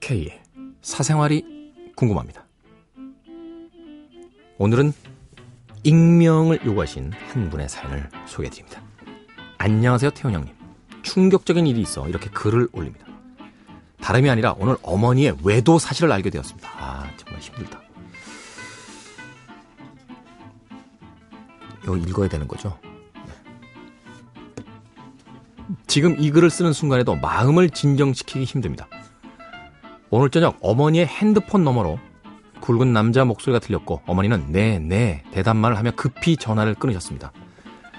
K의 사생활이 궁금합니다. 오늘은 익명을 요구하신 한 분의 사연을 소개해드립니다. 안녕하세요, 태훈 형님. 충격적인 일이 있어 이렇게 글을 올립니다. 다름이 아니라 오늘 어머니의 외도 사실을 알게 되었습니다. 아, 정말 힘들다. 이거 읽어야 되는 거죠? 네. 지금 이 글을 쓰는 순간에도 마음을 진정시키기 힘듭니다. 오늘 저녁 어머니의 핸드폰 너머로 굵은 남자 목소리가 들렸고 어머니는 네, 네 대답만을 하며 급히 전화를 끊으셨습니다.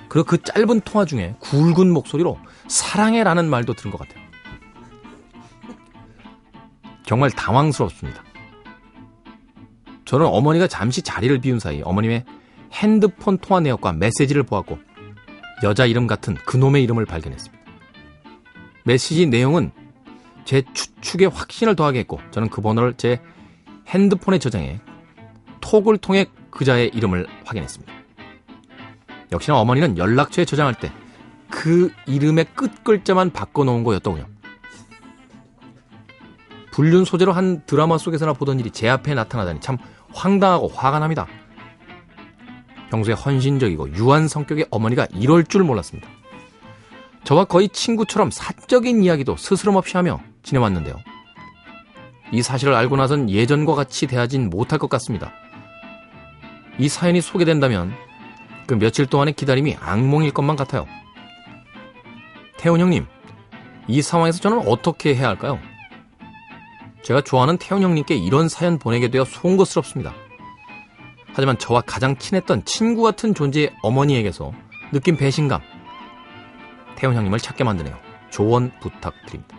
그리고 그 짧은 통화 중에 굵은 목소리로 사랑해라는 말도 들은 것 같아요. 정말 당황스럽습니다. 저는 어머니가 잠시 자리를 비운 사이 어머님의 핸드폰 통화 내역과 메시지를 보았고 여자 이름 같은 그놈의 이름을 발견했습니다. 메시지 내용은 제 추측에 확신을 더하게 했고 저는 그 번호를 제 핸드폰에 저장해 톡을 통해 그자의 이름을 확인했습니다. 역시나 어머니는 연락처에 저장할 때 그 이름의 끝 글자만 바꿔놓은 거였더군요. 불륜 소재로 한 드라마 속에서나 보던 일이 제 앞에 나타나다니 참 황당하고 화가 납니다. 평소에 헌신적이고 유한 성격의 어머니가 이럴 줄 몰랐습니다. 저와 거의 친구처럼 사적인 이야기도 스스럼 없이 하며 지내왔는데요. 이 사실을 알고 나선 예전과 같이 대하진 못할 것 같습니다. 이 사연이 소개된다면 그 며칠 동안의 기다림이 악몽일 것만 같아요. 태훈 형님, 이 상황에서 저는 어떻게 해야 할까요? 제가 좋아하는 태훈 형님께 이런 사연 보내게 되어 송구스럽습니다. 하지만 저와 가장 친했던 친구 같은 존재의 어머니에게서 느낀 배신감, 태훈 형님을 찾게 만드네요. 조언 부탁드립니다.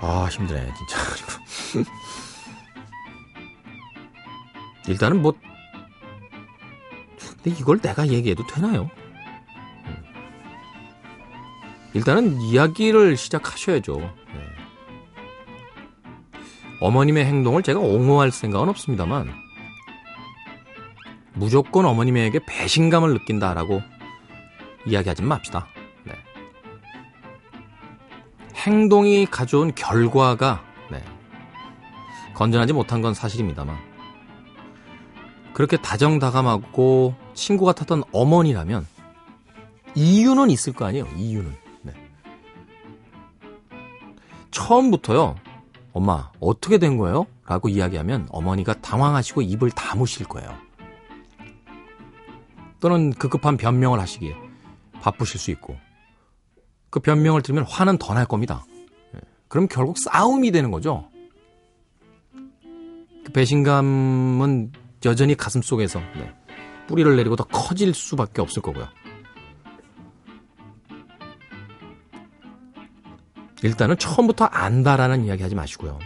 아, 힘드네, 진짜. 일단은 뭐, 근데 이걸 내가 얘기해도 되나요? 음. 일단은 이야기를 시작하셔야죠. 네. 어머님의 행동을 제가 옹호할 생각은 없습니다만, 무조건 어머님에게 배신감을 느낀다라고 이야기하지 맙시다. 행동이 가져온 결과가 네, 건전하지 못한 건 사실입니다만 그렇게 다정다감하고 친구 같았던 어머니라면 이유는 있을 거 아니에요. 이유는. 네. 처음부터요. 엄마 어떻게 된 거예요? 라고 이야기하면 어머니가 당황하시고 입을 다무실 거예요. 또는 급급한 변명을 하시기에 바쁘실 수 있고 그 변명을 들으면 화는 더 날 겁니다. 예. 그럼 결국 싸움이 되는 거죠. 그 배신감은 여전히 가슴 속에서 네, 뿌리를 내리고 더 커질 수밖에 없을 거고요. 일단은 처음부터 안다라는 이야기 하지 마시고요.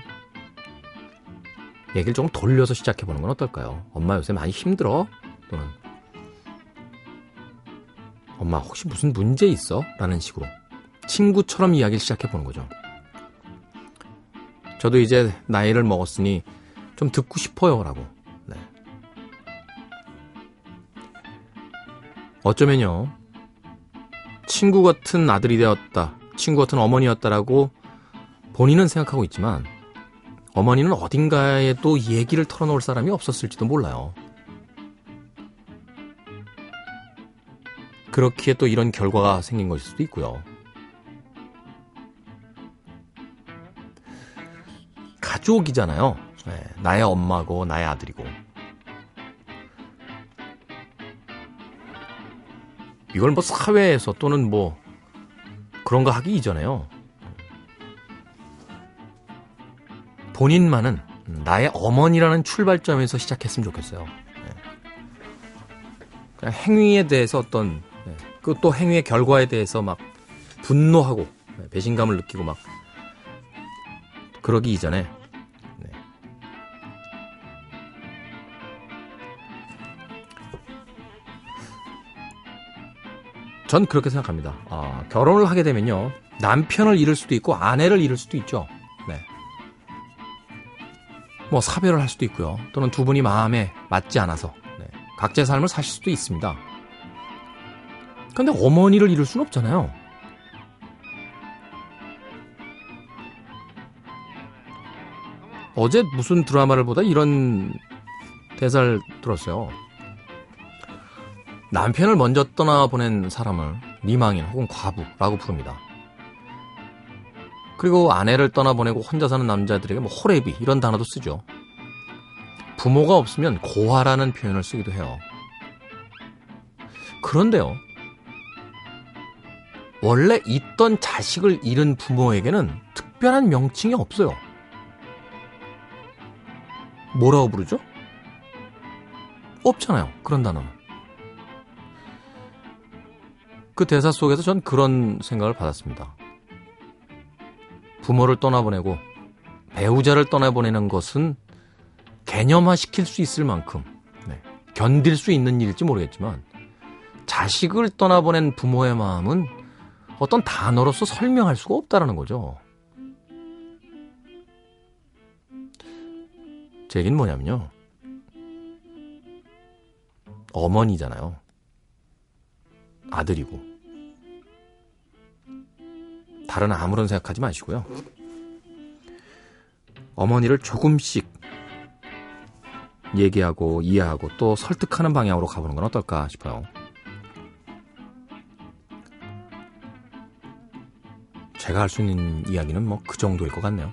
얘기를 조금 돌려서 시작해보는 건 어떨까요? 엄마 요새 많이 힘들어? 또는 엄마 혹시 무슨 문제 있어? 라는 식으로 친구처럼 이야기를 시작해 보는 거죠. 저도 이제 나이를 먹었으니 좀 듣고 싶어요. 라고. 네. 어쩌면요. 친구 같은 아들이 되었다. 친구 같은 어머니였다라고 본인은 생각하고 있지만 어머니는 어딘가에 또 얘기를 털어놓을 사람이 없었을지도 몰라요. 그렇기에 또 이런 결과가 생긴 것일 수도 있고요. 가족이잖아요. 네, 나의 엄마고 나의 아들이고. 이걸 뭐 사회에서 또는 뭐 그런 거 하기 이전에요. 본인만은 나의 어머니라는 출발점에서 시작했으면 좋겠어요. 네. 그냥 행위에 대해서 어떤 네, 그또 행위의 결과에 대해서 막 분노하고 네, 배신감을 느끼고 막 그러기 이전에 전 그렇게 생각합니다. 어, 결혼을 하게 되면요. 남편을 잃을 수도 있고 아내를 잃을 수도 있죠. 네. 뭐 사별을 할 수도 있고요. 또는 두 분이 마음에 맞지 않아서 네, 각자의 삶을 사실 수도 있습니다. 근데 어머니를 잃을 수는 없잖아요. 어제 무슨 드라마를 보다 이런 대사를 들었어요. 남편을 먼저 떠나보낸 사람을 미망인 혹은 과부라고 부릅니다. 그리고 아내를 떠나보내고 혼자 사는 남자들에게 뭐 호래비 이런 단어도 쓰죠. 부모가 없으면 고아라는 표현을 쓰기도 해요. 그런데요. 원래 있던 자식을 잃은 부모에게는 특별한 명칭이 없어요. 뭐라고 부르죠? 없잖아요. 그런 단어는. 그 대사 속에서 전 그런 생각을 받았습니다. 부모를 떠나보내고 배우자를 떠나보내는 것은 개념화 시킬 수 있을 만큼 네, 견딜 수 있는 일일지 모르겠지만 자식을 떠나보낸 부모의 마음은 어떤 단어로서 설명할 수가 없다라는 거죠. 제 얘기는 뭐냐면요. 어머니잖아요. 아들이고. 다른 아무런 생각하지 마시고요. 어머니를 조금씩 얘기하고 이해하고 또 설득하는 방향으로 가보는 건 어떨까 싶어요. 제가 할 수 있는 이야기는 뭐 그 정도일 것 같네요.